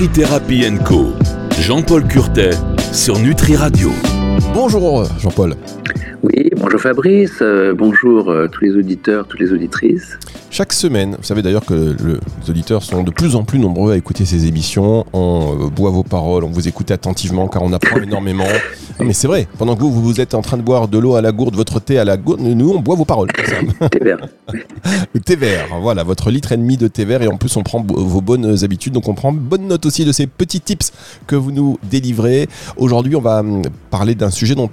Nutri Co. Jean-Paul Curtet sur Nutri Radio. Bonjour Jean-Paul. Oui, bonjour Fabrice, euh, bonjour euh, tous les auditeurs, toutes les auditrices. Chaque semaine, vous savez d'ailleurs que les auditeurs sont de plus en plus nombreux à écouter ces émissions, on euh, boit vos paroles, on vous écoute attentivement car on apprend énormément. Mais c'est vrai, pendant que vous, vous êtes en train de boire de l'eau à la gourde, votre thé à la gourde, nous on boit vos paroles. thé vert. Le thé vert, voilà, votre litre et demi de thé vert et en plus on prend vos bonnes habitudes, donc on prend bonne note aussi de ces petits tips que vous nous délivrez. Aujourd'hui on va hum, parler d'un sujet dont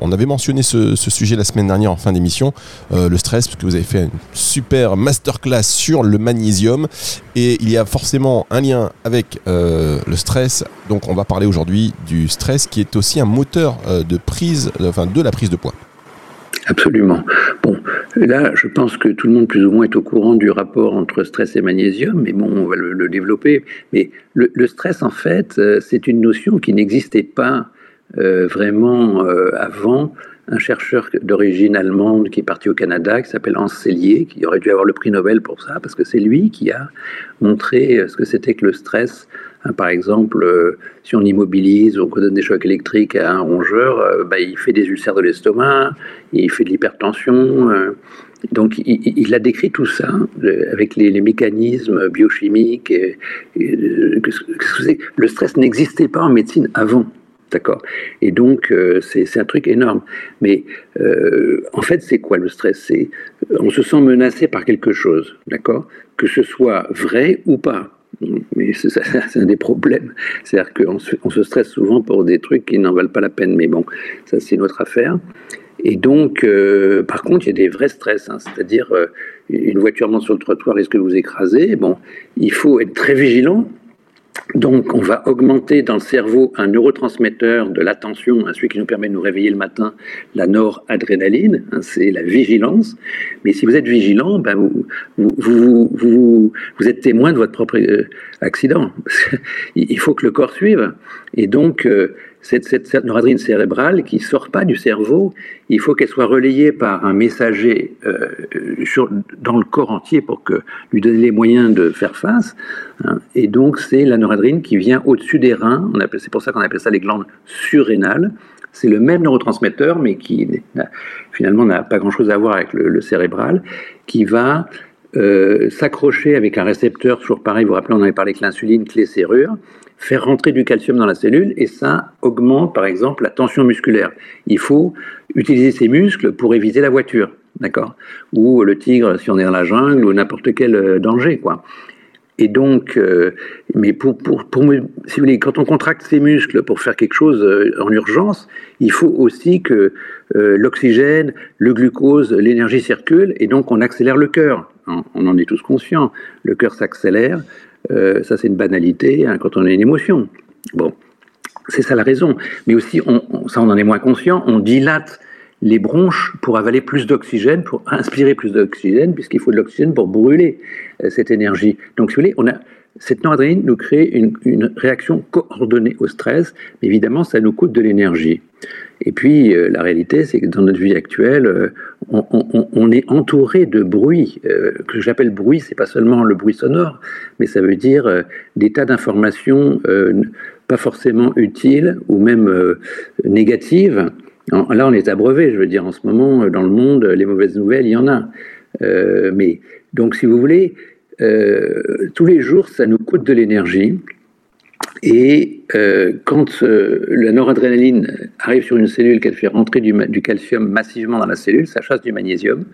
on avait mentionné ce, sujet la semaine dernière en fin d'émission, euh, le stress, parce que vous avez fait une super masterclass sur le magnésium. Et il y a forcément un lien avec euh, le stress. Donc on va parler aujourd'hui du stress qui est aussi un moteur euh, de prise, enfin de la prise de poids. Absolument. Bon, là, je pense que tout le monde plus ou moins est au courant du rapport entre stress et magnésium, mais bon, on va le, développer. Mais le, stress, en fait, c'est une notion qui n'existait pas euh, vraiment euh, avant un chercheur d'origine allemande qui est parti au Canada, qui s'appelle Hans Sellier, qui aurait dû avoir le prix Nobel pour ça, parce que c'est lui qui a montré euh, ce que c'était que le stress. Hein, par exemple, si on immobilise ou qu'on donne des chocs électriques à un rongeur, bah, il fait des ulcères de l'estomac, il fait de l'hypertension. donc, il, a décrit tout ça avec les, mécanismes biochimiques. Le stress n'existait pas en médecine avant. D'accord Et donc, euh, c'est un truc énorme. Mais euh, en fait, c'est quoi le stress? C'est On se sent menacé par quelque chose, d'accord? Que ce soit vrai ou pas. Mais c'est un des problèmes. C'est-à-dire qu'on se, on se stresse souvent pour des trucs qui n'en valent pas la peine. Mais bon, ça, c'est une autre affaire. Et donc, euh, par contre, il y a des vrais stress. Hein. C'est-à-dire, une voiture monte sur le trottoir, risque de vous écraser. Bon, il faut être très vigilant donc, on va augmenter dans le cerveau un neurotransmetteur de l'attention, celui qui nous permet de nous réveiller le matin, la noradrénaline, hein, c'est la vigilance. Mais si vous êtes vigilant, ben vous, êtes témoin de votre propre euh, accident. Il faut que le corps suive. Et donc, euh, cette, cette, cérébrale qui sort pas du cerveau, il faut qu'elle soit relayée par un messager euh, dans le corps entier pour que lui donner les moyens de faire face. Hein. Et donc c'est la noradrénaline qui vient au-dessus des reins. C'est pour ça qu'on appelle ça les glandes surrénales. C'est le même neurotransmetteur, mais qui finalement n'a pas grand-chose à voir avec le, cérébral, qui va euh, s'accrocher avec un récepteur, toujours pareil, vous vous rappelez, on avait parlé avec l'insuline, clé serrure, faire rentrer du calcium dans la cellule et ça augmente par exemple la tension musculaire. Il faut utiliser ses muscles pour éviter la voiture, d'accord? Ou le tigre si on est dans la jungle ou n'importe quel euh, danger, quoi. Et donc, euh, mais pour, pour, pour, si vous voulez, quand on contracte ses muscles pour faire quelque chose euh, en urgence, il faut aussi que l'oxygène, le glucose, l'énergie circulent, et donc on accélère le cœur. On en est tous conscients. Le cœur s'accélère, euh, ça, c'est une banalité hein, quand on a une émotion. Bon, c'est ça la raison. Mais aussi, ça, on en est moins conscient, on dilate les bronches pour avaler plus d'oxygène, pour inspirer plus d'oxygène, puisqu'il faut de l'oxygène pour brûler euh, cette énergie. Donc, si vous voulez, on a, cette noradrénaline nous crée une, réaction coordonnée au stress, mais évidemment, ça nous coûte de l'énergie. Et puis, euh, la réalité, c'est que dans notre vie actuelle, euh, on, est entouré de bruit. Euh, que j'appelle bruit, c'est pas seulement le bruit sonore, mais ça veut dire des tas d'informations pas forcément utiles ou même négatives. là, on est abreuvé, je veux dire, en ce moment, dans le monde, les mauvaises nouvelles, il y en a. mais donc, si vous voulez, tous les jours, ça nous coûte de l'énergie. Et euh, quand euh, la noradrénaline arrive sur une cellule, qu'elle fait rentrer du, calcium massivement dans la cellule, ça chasse du magnésium.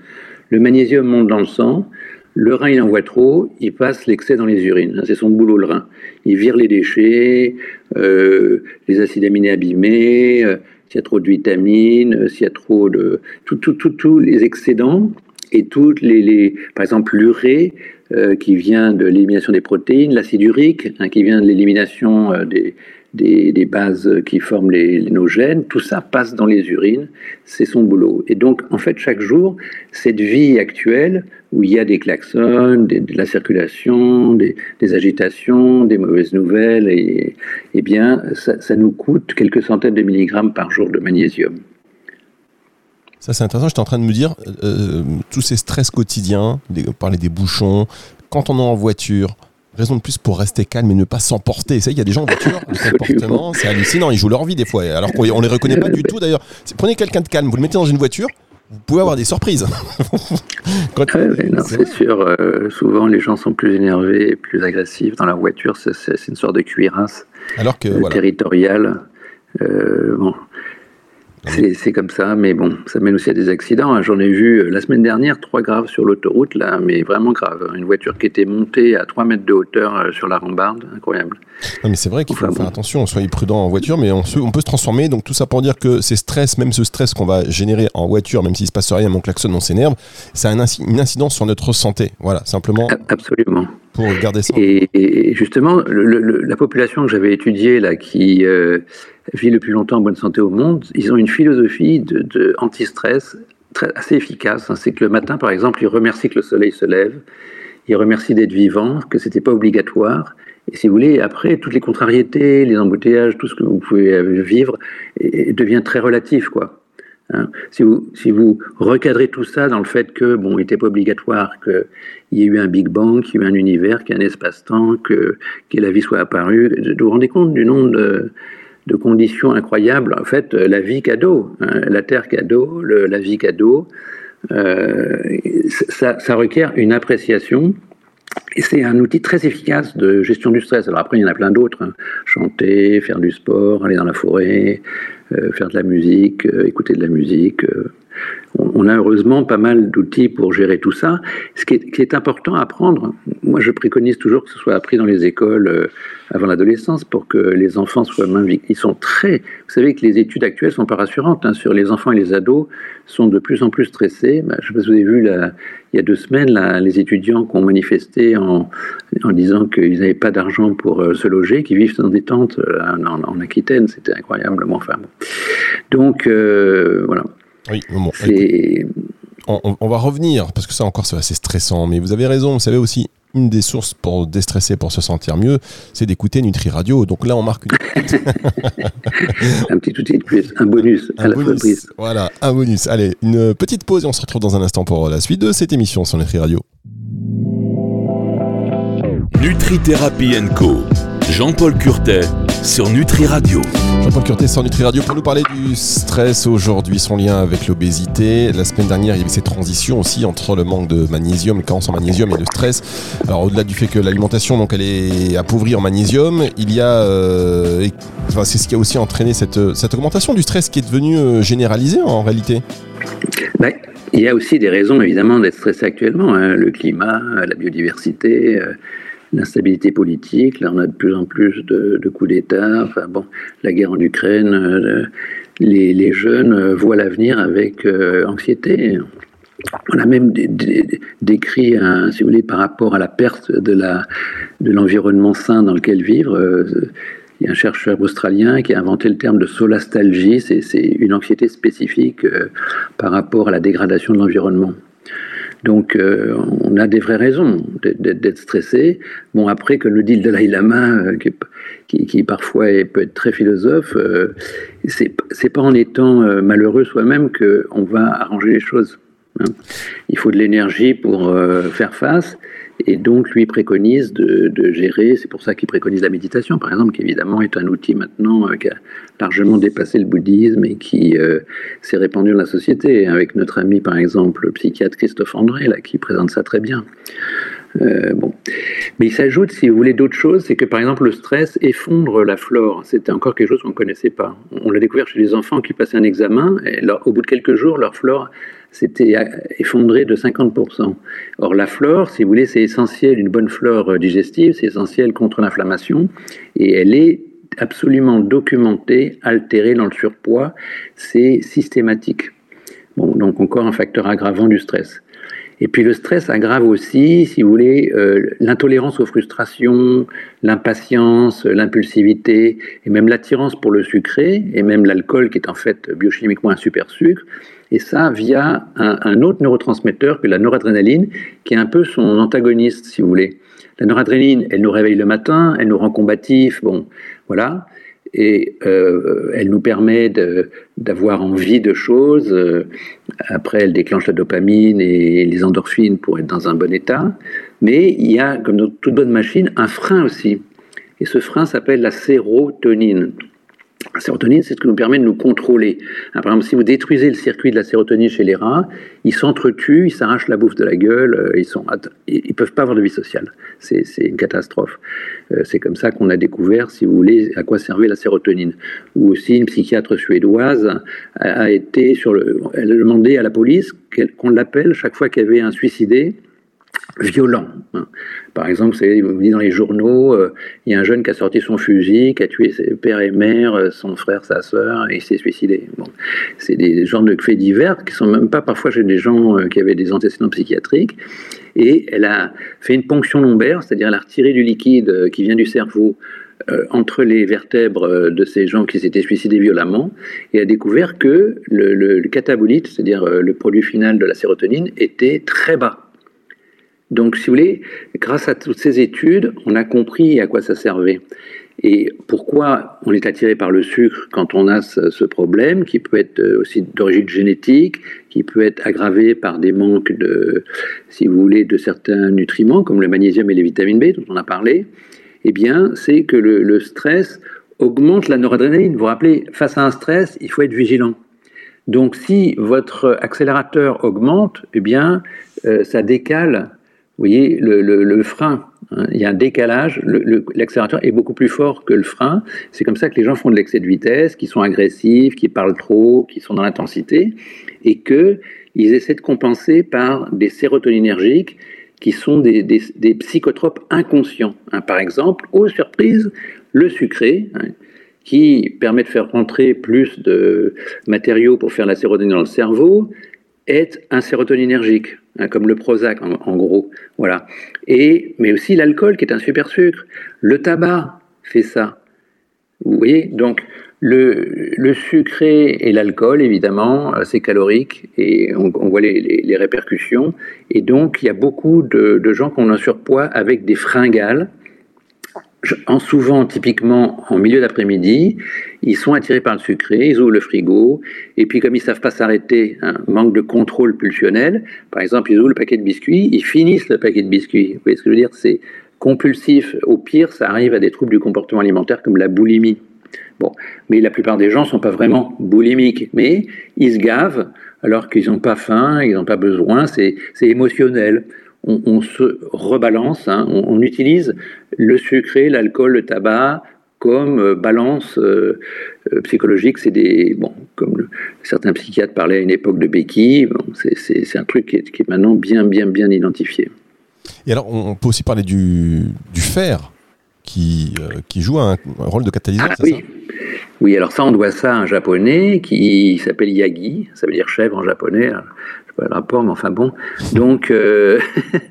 Le magnésium monte dans le sang. Le rein, il envoie trop, il passe l'excès dans les urines. C'est son boulot, le rein. Il vire les déchets, euh, les acides aminés abîmés, s'il y a trop de vitamines, s'il y a trop de... Tous les excédents et toutes les par exemple l'urée euh, qui vient de l'élimination des protéines, l'acide urique hein, qui vient de l'élimination euh, des, des, des, bases qui forment les, nos gènes, tout ça passe dans les urines, c'est son boulot. Et donc en fait chaque jour, cette vie actuelle où il y a des klaxons, de la circulation, des, des, agitations, des mauvaises nouvelles, et, bien ça, ça nous coûte quelques centaines de milligrammes par jour de magnésium. Ça, c'est intéressant. J'étais en train de me dire, euh, tous ces stress quotidiens, parler des bouchons, quand on est en voiture, raison de plus pour rester calme et ne pas s'emporter. il y a des gens en voiture, le comportement, c'est hallucinant. Ils jouent leur vie des fois, alors qu'on les reconnaît pas du tout d'ailleurs. Prenez quelqu'un de calme, vous le mettez dans une voiture, vous pouvez avoir des surprises. c'est sûr, euh, souvent les gens sont plus énervés, plus agressifs dans leur voiture. C'est une sorte de cuirasse alors que, euh, territoriale. Euh, bon, c'est comme ça, mais bon, ça mène aussi à des accidents. Hein. J'en ai vu euh, la semaine dernière trois graves sur l'autoroute, là, mais vraiment grave. Une voiture qui était montée à 3 mètres de hauteur euh, sur la rambarde, incroyable. mais c'est vrai qu'il faut faire attention, soyez prudent en voiture, mais on, on, peut se transformer. Donc tout ça pour dire que ces stress, même ce stress qu'on va générer en voiture, même s'il se passe rien, mon klaxon, on s'énerve, ça a une incidence sur notre santé. Voilà, simplement. Absolument. Et, justement, la population que j'avais étudiée, là, qui. Euh, vit le plus longtemps en bonne santé au monde, ils ont une philosophie de, anti-stress assez efficace. Hein. C'est que le matin, par exemple, ils remercient que le soleil se lève, ils remercient d'être vivants, que c'était pas obligatoire. Et si vous voulez, après, toutes les contrariétés, les embouteillages, tout ce que vous pouvez vivre, devient très relatif, quoi. Hein. si, vous, si vous recadrez tout ça dans le fait que, bon, il n'était pas obligatoire qu'il y ait eu un Big Bang, qu'il y ait eu un univers, qu'il y ait un espace-temps, que, que la vie soit apparue, vous vous rendez compte du nombre de, de conditions incroyables? En fait, euh, la vie cadeau, hein, la terre cadeau, la vie cadeau, euh, ça, requiert une appréciation. Et c'est un outil très efficace de gestion du stress. Alors après, il y en a plein d'autres. Hein. Chanter, faire du sport, aller dans la forêt, euh, faire de la musique, écouter de la musique, on a heureusement pas mal d'outils pour gérer tout ça. Ce qui est, important à apprendre, moi je préconise toujours que ce soit appris dans les écoles euh, avant l'adolescence pour que les enfants soient moins Ils sont très. Vous savez que les études actuelles sont pas rassurantes hein, sur les enfants et les ados sont de plus en plus stressés. Bah, je sais pas si vous avez vu il y a deux semaines les étudiants qui ont manifesté en, disant qu'ils n'avaient pas d'argent pour euh, se loger, qui vivent dans des tentes euh, en, Aquitaine. C'était incroyablement enfin. Donc voilà. Oui, bon, on, va revenir, parce que ça encore c'est assez stressant, mais vous avez raison, vous savez aussi, une des sources pour déstresser, pour se sentir mieux, c'est d'écouter Nutri Radio. Donc là, on marque une... un petit outil de plus, un bonus à la Voilà, un bonus. Allez, une petite pause et on se retrouve dans un instant pour la suite de cette émission sur Nutri Radio. Nutri Thérapie Co. Jean-Paul Curtet sur Nutri Radio. Jean-Paul Curtet sur Nutri Radio pour nous parler du stress aujourd'hui, son lien avec l'obésité. La semaine dernière, il y avait ces transitions aussi entre le manque de magnésium, le carence en magnésium et le stress. Alors au-delà du fait que l'alimentation, donc elle est appauvrie en magnésium, il y a, euh, c'est ce qui a aussi entraîné cette, cette augmentation du stress qui est devenue euh, généralisée en réalité. Ben, il y a aussi des raisons évidemment d'être stressé actuellement, hein. le climat, la biodiversité. Euh, l'instabilité politique. Là, on a de plus en plus de, coups d'État. Enfin bon, la guerre en Ukraine, euh, les, jeunes euh, voient l'avenir avec euh, anxiété. On a même décrit, si vous voulez, par rapport à la perte de l'environnement sain dans lequel vivre. il y a un chercheur australien qui a inventé le terme de solastalgie. C'est une anxiété spécifique par rapport à la dégradation de l'environnement. Donc, euh, on a des vraies raisons d'être stressé. Bon, après, que le dit le Dalai Lama, euh, qui, parfois peut être très philosophe, euh, c'est pas en étant malheureux soi-même qu'on va arranger les choses. Hein. Il faut de l'énergie pour faire face. Et donc, lui préconise de, gérer, c'est pour ça qu'il préconise la méditation, par exemple, qui évidemment est un outil maintenant euh, qui a largement dépassé le bouddhisme et qui euh, s'est répandu dans la société, avec notre ami, par exemple, le psychiatre Christophe André, là, qui présente ça très bien. Euh, bon. Mais il s'ajoute, si vous voulez, d'autres choses, c'est que par exemple le stress effondre la flore. C'était encore quelque chose qu'on ne connaissait pas. On l'a découvert chez les enfants qui passaient un examen, au bout de quelques jours, leur flore s'était effondrée de 50%. Or la flore, si vous voulez, c'est essentiel, une bonne flore digestive, c'est essentiel contre l'inflammation, et elle est absolument documentée, altérée dans le surpoids, c'est systématique. Bon, donc encore un facteur aggravant du stress. Et puis le stress aggrave aussi, si vous voulez, euh, l'intolérance aux frustrations, l'impatience, l'impulsivité, et même l'attirance pour le sucré, et même l'alcool qui est en fait biochimiquement un super sucre. Et ça via un, un, autre neurotransmetteur que la noradrénaline, qui est un peu son antagoniste, si vous voulez. La noradrénaline, elle nous réveille le matin, elle nous rend combatifs, bon, voilà. Et euh, elle nous permet d'avoir envie de choses. Après, elle déclenche la dopamine et les endorphines pour être dans un bon état. Mais il y a, comme dans toute bonne machine, un frein aussi. Et ce frein s'appelle la sérotonine. La sérotonine, c'est ce qui nous permet de nous contrôler. Hein, par exemple, si vous détruisez le circuit de la sérotonine chez les rats, ils s'entretuent, ils s'arrachent la bouffe de la gueule, euh, ils ils peuvent pas avoir de vie sociale. C'est une catastrophe. Euh, c'est comme ça qu'on a découvert, si vous voulez, à quoi servait la sérotonine. Ou aussi, une psychiatre suédoise a, été sur le, elle a demandé à la police qu'on l'appelle chaque fois qu'il y avait un suicidé violent. Hein. Par exemple, savez, vous dites dans les journaux, euh, il y a un jeune qui a sorti son fusil, qui a tué ses père et mère, euh, son frère, sa soeur, et il s'est suicidé. Bon. C'est des genres de faits divers qui sont même pas parfois chez des gens euh, qui avaient des antécédents psychiatriques. Et elle a fait une ponction lombaire, c'est-à-dire elle a retiré du liquide qui vient du cerveau entre les vertèbres de ces gens qui s'étaient suicidés violemment et a découvert que le, le catabolite, c'est-à-dire le produit final de la sérotonine, était très bas. Donc, si vous voulez, grâce à toutes ces études, on a compris à quoi ça servait. Et pourquoi on est attiré par le sucre quand on a ce, problème, qui peut être euh, aussi d'origine génétique, qui peut être aggravé par des manques de, si vous voulez, de certains nutriments, comme le magnésium et les vitamines B, dont on a parlé, eh bien, c'est que le, stress augmente la noradrénaline. Vous vous rappelez, face à un stress, il faut être vigilant. Donc, si votre accélérateur augmente, eh bien, euh, ça décale vous voyez, le, frein, hein, il y a un décalage, l'accélérateur est beaucoup plus fort que le frein. C'est comme ça que les gens font de l'excès de vitesse, qui sont agressifs, qui parlent trop, qui sont dans l'intensité, et qu'ils essaient de compenser par des sérotoninergiques qui sont des, psychotropes inconscients. Hein. par exemple, aux surprises, le sucré, hein, qui permet de faire rentrer plus de matériaux pour faire la sérotonine dans le cerveau, est un sérotoninergique. Hein, comme le Prozac en, gros. Voilà. Et, mais aussi l'alcool qui est un super sucre. Le tabac fait ça. Vous voyez Donc, le, sucré et l'alcool, évidemment, euh, c'est calorique et on, voit les, les, répercussions. Et donc, il y a beaucoup de, de gens qui ont un surpoids avec des fringales en souvent, typiquement, en milieu d'après-midi, ils sont attirés par le sucré, ils ouvrent le frigo, et puis comme ils ne savent pas s'arrêter, un manque de contrôle pulsionnel, par exemple, ils ouvrent le paquet de biscuits, ils finissent le paquet de biscuits. Vous voyez ce que je veux dire? C'est compulsif. Au pire, ça arrive à des troubles du comportement alimentaire comme la boulimie. Bon, mais la plupart des gens ne sont pas vraiment boulimiques, mais ils se gavent alors qu'ils n'ont pas faim, ils n'ont pas besoin, c'est émotionnel on, se rebalance, hein. on, utilise le sucré, l'alcool, le tabac comme euh, balance euh, euh, psychologique. C'est des, bon, comme certains psychiatres parlaient à une époque de béquille, c'est un truc qui est, maintenant bien, bien, bien identifié. Et alors, on peut aussi parler du, fer qui, qui joue un, rôle de catalyseur, ah, oui. oui, alors ça, on doit ça à un japonais qui s'appelle Yagi, ça veut dire chèvre en japonais le rapport, mais enfin bon. Donc, euh,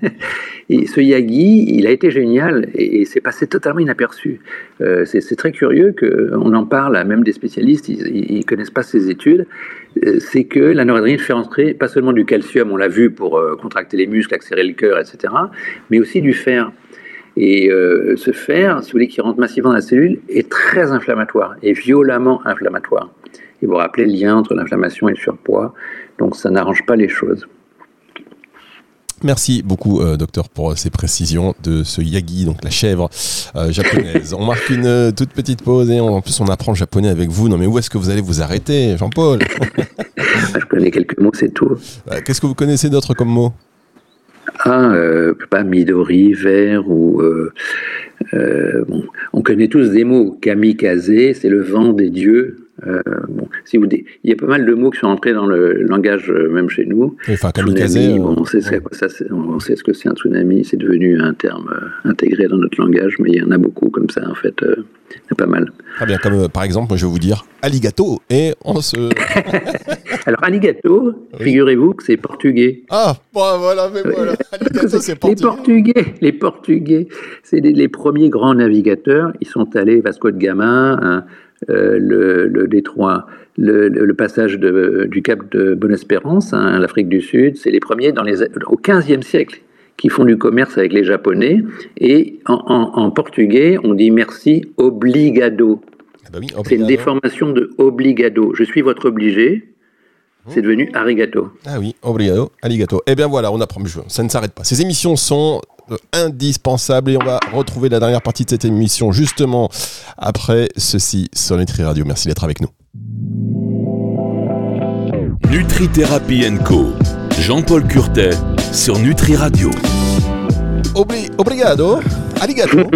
ce Yagi, il a été génial et, c'est passé totalement inaperçu. Euh, c'est très curieux qu'on en parle, même des spécialistes, ils ne connaissent pas ces études. Euh, c'est que la noradrénaline fait entrer pas seulement du calcium, on l'a vu pour contracter les muscles, accélérer le cœur, etc., mais aussi du fer. Et ce fer, si vous voulez, qui rentre massivement dans la cellule, est très inflammatoire et violemment inflammatoire. Et vous rappelez le lien entre l'inflammation et le surpoids. Donc ça n'arrange pas les choses. Merci beaucoup, euh, docteur, pour ces précisions de ce yagi, donc la chèvre euh, japonaise. on marque une euh, toute petite pause et en plus on apprend le japonais avec vous. Non mais où est-ce que vous allez vous arrêter, Jean-Paul? Je connais quelques mots, c'est tout. Qu'est-ce que vous connaissez d'autres comme mots Ah, pas Midori, vert ou... bon, on connaît tous des mots. Kamikaze, c'est le vent des dieux. Euh, bon, si vous, il y a pas mal de mots qui sont entrés dans le langage euh, même chez nous. Enfin, tsunami, euh, on, sait ce ça, on sait ce que c'est un tsunami, c'est devenu un terme intégré dans notre langage, mais il y en a beaucoup comme ça en fait. il y a pas mal. Très bien, comme par exemple, je vais vous dire alligato et on se. Alors alligato, figurez-vous que c'est portugais. Ah, bon, voilà, mais voilà. Alligato, c'est portugais. Les Portugais, les Portugais, c'est les, premiers grands navigateurs. Ils sont allés Vasco de Gama. Hein, euh, le, détroit, le, passage du cap de Bonne-Espérance, hein, l'Afrique du Sud, c'est les premiers dans les, au XVe siècle qui font du commerce avec les Japonais. Et en, portugais, on dit merci obligado. Ah bah c'est une déformation de obligado. Je suis votre obligé. C'est devenu arigato. Ah oui, obrigado, arigato. Eh bien voilà, on apprend. Ça ne s'arrête pas. Ces émissions sont euh, indispensables et on va retrouver la dernière partie de cette émission justement après ceci sur Nutri Radio. Merci d'être avec nous. Nutri Thérapie Co. Jean-Paul Curtet sur Nutri Radio. obrigado. Arigato,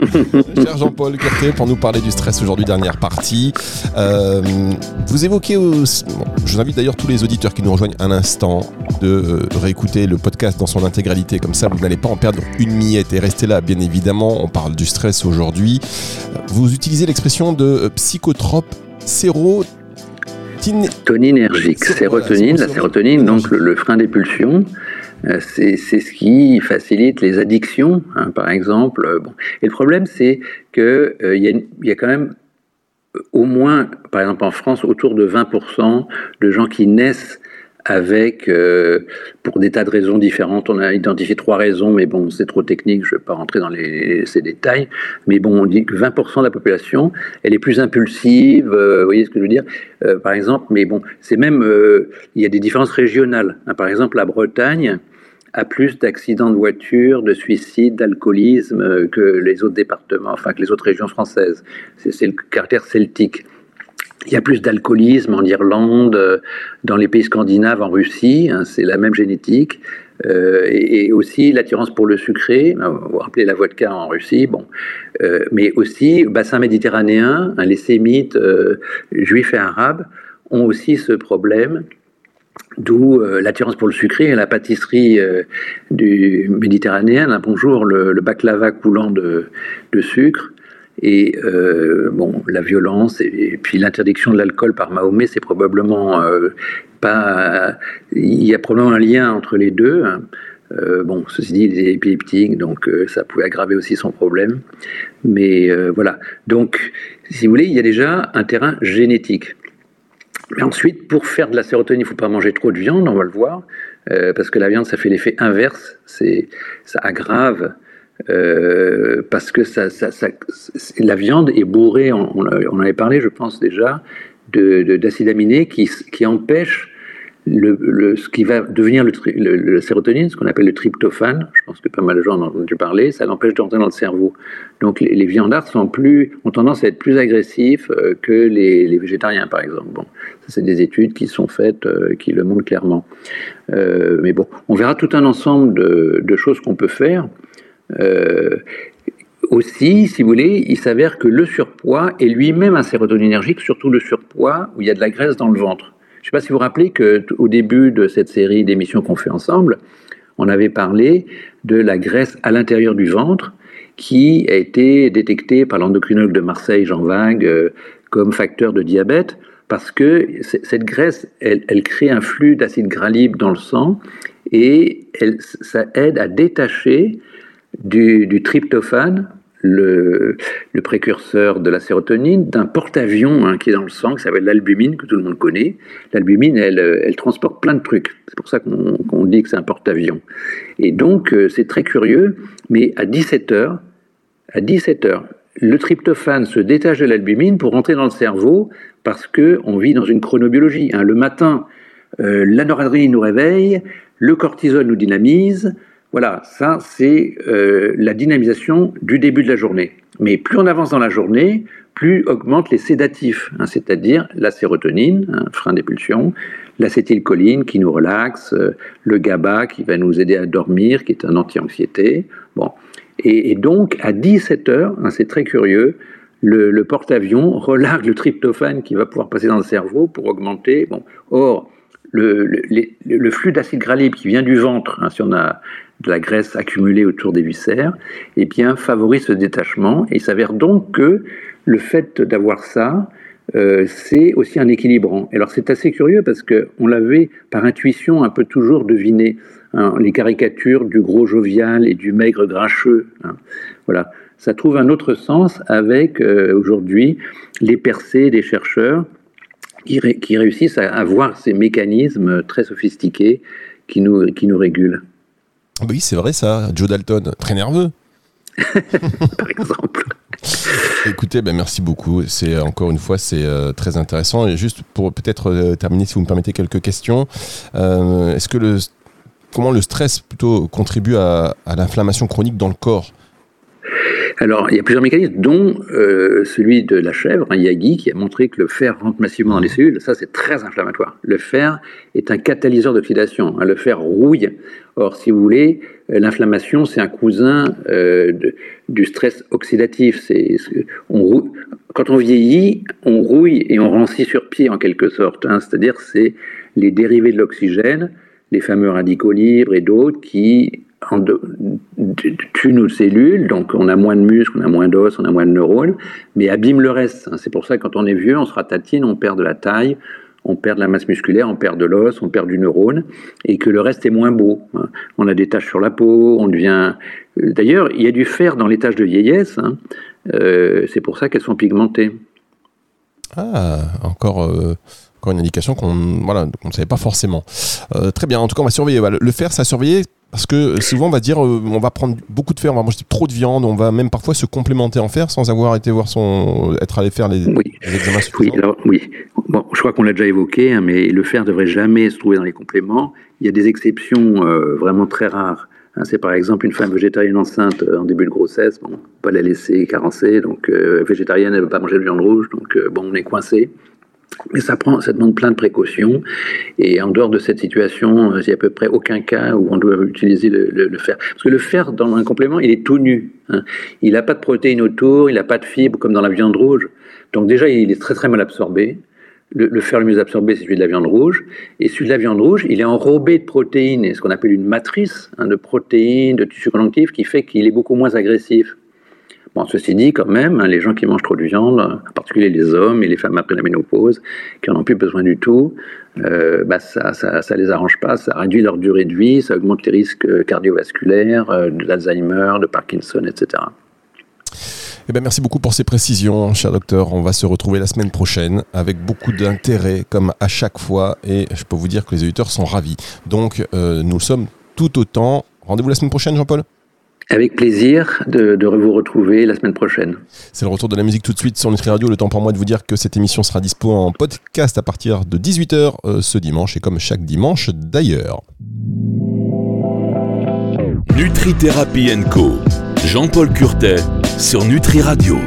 cher Jean-Paul Curté, pour nous parler du stress aujourd'hui, dernière partie. Euh, vous évoquez aussi, je vous invite d'ailleurs tous les auditeurs qui nous rejoignent un instant de euh, réécouter le podcast dans son intégralité, comme ça vous n'allez pas en perdre une miette. Et restez là, bien évidemment, on parle du stress aujourd'hui. Vous utilisez l'expression de psychotrope séro Toninergique, sérotonine, la sérotonine, donc le frein des pulsions. Euh, c'est ce qui facilite les addictions, hein, par exemple. Euh, bon. Et le problème, c'est qu'il euh, y, y, a quand même au moins, par exemple en France, autour de 20% de gens qui naissent avec, pour des tas de raisons différentes, on a identifié trois raisons, mais bon, c'est trop technique, je ne vais pas rentrer dans ces détails, mais bon, on dit que 20% de la population, elle est plus impulsive, vous voyez ce que je veux dire Par exemple, mais bon, c'est même, il y a des différences régionales. Hein. par exemple, la Bretagne, a plus d'accidents de voiture, de suicides, d'alcoolisme euh, que les autres départements, enfin que les autres régions françaises. C'est le caractère celtique. Il y a plus d'alcoolisme en Irlande, euh, dans les pays scandinaves, en Russie, hein, c'est la même génétique. Euh, et, aussi l'attirance pour le sucré, vous vous rappelez la vodka en Russie, bon, mais aussi bassin méditerranéen, hein, les sémites juifs et arabes ont aussi ce problème D'où euh, l'attirance pour le sucré et la pâtisserie euh, du méditerranéen. bonjour, le, baklava coulant de, sucre. Et euh, bon, la violence et, puis l'interdiction de l'alcool par Mahomet, c'est probablement pas. Il y a probablement un lien entre les deux. Hein. bon, ceci dit, il est épileptique, donc ça pouvait aggraver aussi son problème. Mais voilà. Donc, si vous voulez, il y a déjà un terrain génétique. Mais ensuite, pour faire de la sérotonine, il ne faut pas manger trop de viande, on va le voir, euh, parce que la viande, ça fait l'effet inverse, ça aggrave, euh, parce que la viande est bourrée, on, on, avait parlé, je pense déjà, de, d'acides aminés qui, qui empêchent le, ce qui va devenir le, sérotonine, ce qu'on appelle le tryptophane, je pense que pas mal de gens en ont entendu parler, ça l'empêche d'entrer dans le cerveau. Donc les, viandards sont plus, ont tendance à être plus agressifs euh, que les, végétariens, par exemple. Bon, c'est des études qui sont faites, euh, qui le montrent clairement. Mais bon, on verra tout un ensemble de choses qu'on peut faire. Aussi, si vous voulez, il s'avère que le surpoids est lui-même un sérotoninergique, surtout le surpoids où il y a de la graisse dans le ventre. Je ne sais pas si vous vous rappelez qu'au début de cette série d'émissions qu'on fait ensemble, on avait parlé de la graisse à l'intérieur du ventre qui a été détectée par l'endocrinologue de Marseille, Jean Vague, euh, comme facteur de diabète, parce que cette graisse, elle, crée un flux d'acide gras libre dans le sang et ça aide à détacher du, du tryptophane, le, précurseur de la sérotonine d'un porte-avions hein, qui est dans le sang, qui s'appelle l'albumine, que tout le monde connaît. L'albumine, elle, elle, transporte plein de trucs. C'est pour ça qu'on dit que c'est un porte-avions. Et donc, euh, c'est très curieux, mais à 17 heures, à 17 heures, le tryptophane se détache de l'albumine pour rentrer dans le cerveau parce qu'on vit dans une chronobiologie. Hein. Le matin, euh, la noradrénaline nous réveille, le cortisol nous dynamise, voilà, ça c'est euh, la dynamisation du début de la journée. Mais plus on avance dans la journée, plus augmentent les sédatifs, hein, c'est-à-dire la sérotonine, un frein des pulsions, l'acétylcholine qui nous relaxe, euh, le GABA qui va nous aider à dormir, qui est un anti-anxiété. Bon. Et, donc à 17 heures, hein, c'est très curieux, le, porte-avions relargue le tryptophane qui va pouvoir passer dans le cerveau pour augmenter. Or, le, flux d'acide gras libre qui vient du ventre, hein, si on a de la graisse accumulée autour des viscères, eh bien, favorise ce détachement. Et il s'avère donc que le fait d'avoir ça, euh, c'est aussi un équilibrant. Alors c'est assez curieux parce qu'on l'avait par intuition un peu toujours deviné, hein, les caricatures du gros jovial et du maigre grincheux. Hein. Voilà, ça trouve un autre sens avec euh, aujourd'hui les percées des chercheurs qui, réussissent à, avoir ces mécanismes très sophistiqués qui nous régulent. Oui, c'est vrai ça, Joe Dalton, très nerveux. Par exemple. écoutez, ben, merci beaucoup. C'est encore une fois, c'est très intéressant. Et juste pour peut-être terminer, si vous me permettez quelques questions, est-ce que le comment le stress plutôt contribue à l'inflammation chronique dans le corps? Alors, il y a plusieurs mécanismes, dont euh, celui de la chèvre, un Yagi, qui a montré que le fer rentre massivement dans les cellules. Ça, c'est très inflammatoire. Le fer est un catalyseur d'oxydation. Hein. Le fer rouille. Or, si vous voulez, euh, l'inflammation, c'est un cousin euh, du stress oxydatif. C'est, quand on vieillit, on rouille et on rancit sur pied, en quelque sorte. Hein. C'est-à-dire, c'est les dérivés de l'oxygène, les fameux radicaux libres et d'autres qui tue nos cellules, donc on a moins de muscles, on a moins d'os, on a moins de neurones, mais abîme le reste. C'est pour ça que quand on est vieux, on se ratatine, on perd de la taille, on perd de la masse musculaire, on perd de l'os, on perd du neurone, et que le reste est moins beau. On a des taches sur la peau, on devient... D'ailleurs, il y a du fer dans les taches de vieillesse, hein. euh, c'est pour ça qu'elles sont pigmentées. Ah, encore... Euh, encore une indication qu'on voilà, ne savait pas forcément. Euh, très bien, en tout cas, on va surveiller. Le fer, ça a surveillé parce que souvent, on va dire, euh, on va prendre beaucoup de fer, on va manger trop de viande, on va même parfois se complémenter en fer sans avoir été voir son, être allé faire les, oui. examens Oui, alors, oui. Bon, je crois qu'on l'a déjà évoqué, hein, mais le fer devrait jamais se trouver dans les compléments. Il y a des exceptions euh, vraiment très rares. Hein, c'est par exemple une femme végétarienne enceinte euh, en début de grossesse, bon, pas la laisser carencer, donc végétarienne, elle ne veut pas manger de viande rouge, donc bon, on est coincé. Mais ça, prend, ça demande plein de précautions. Et en dehors de cette situation, il n'y a à peu près aucun cas où on doit utiliser le, fer. Parce que le fer, dans un complément, il est tout nu. Hein. Il n'a pas de protéines autour, il n'a pas de fibres comme dans la viande rouge. Donc déjà, il est très très mal absorbé. Le, fer le mieux absorbé, c'est celui de la viande rouge. Et celui de la viande rouge, il est enrobé de protéines, ce qu'on appelle une matrice hein, de protéines, de tissus connectifs, qui fait qu'il est beaucoup moins agressif. Bon, ceci dit, quand même, hein, les gens qui mangent trop de viande, en particulier les hommes et les femmes après la ménopause, qui n'en ont plus besoin du tout, euh, bah ça, ça, les arrange pas, ça réduit leur durée de vie, ça augmente les risques cardiovasculaires, euh, de l'Alzheimer, de Parkinson, etc. Eh bien, merci beaucoup pour ces précisions, cher docteur. On va se retrouver la semaine prochaine avec beaucoup d'intérêt, comme à chaque fois, et je peux vous dire que les auditeurs sont ravis. Donc, euh, nous sommes tout autant. Rendez-vous la semaine prochaine, Jean-Paul? Avec plaisir de, vous retrouver la semaine prochaine. C'est le retour de la musique tout de suite sur Nutri Radio. Le temps pour moi de vous dire que cette émission sera dispo en podcast à partir de 18h euh, ce dimanche et comme chaque dimanche d'ailleurs. Nutri Thérapie Co. Jean-Paul Curtet sur Nutri Radio.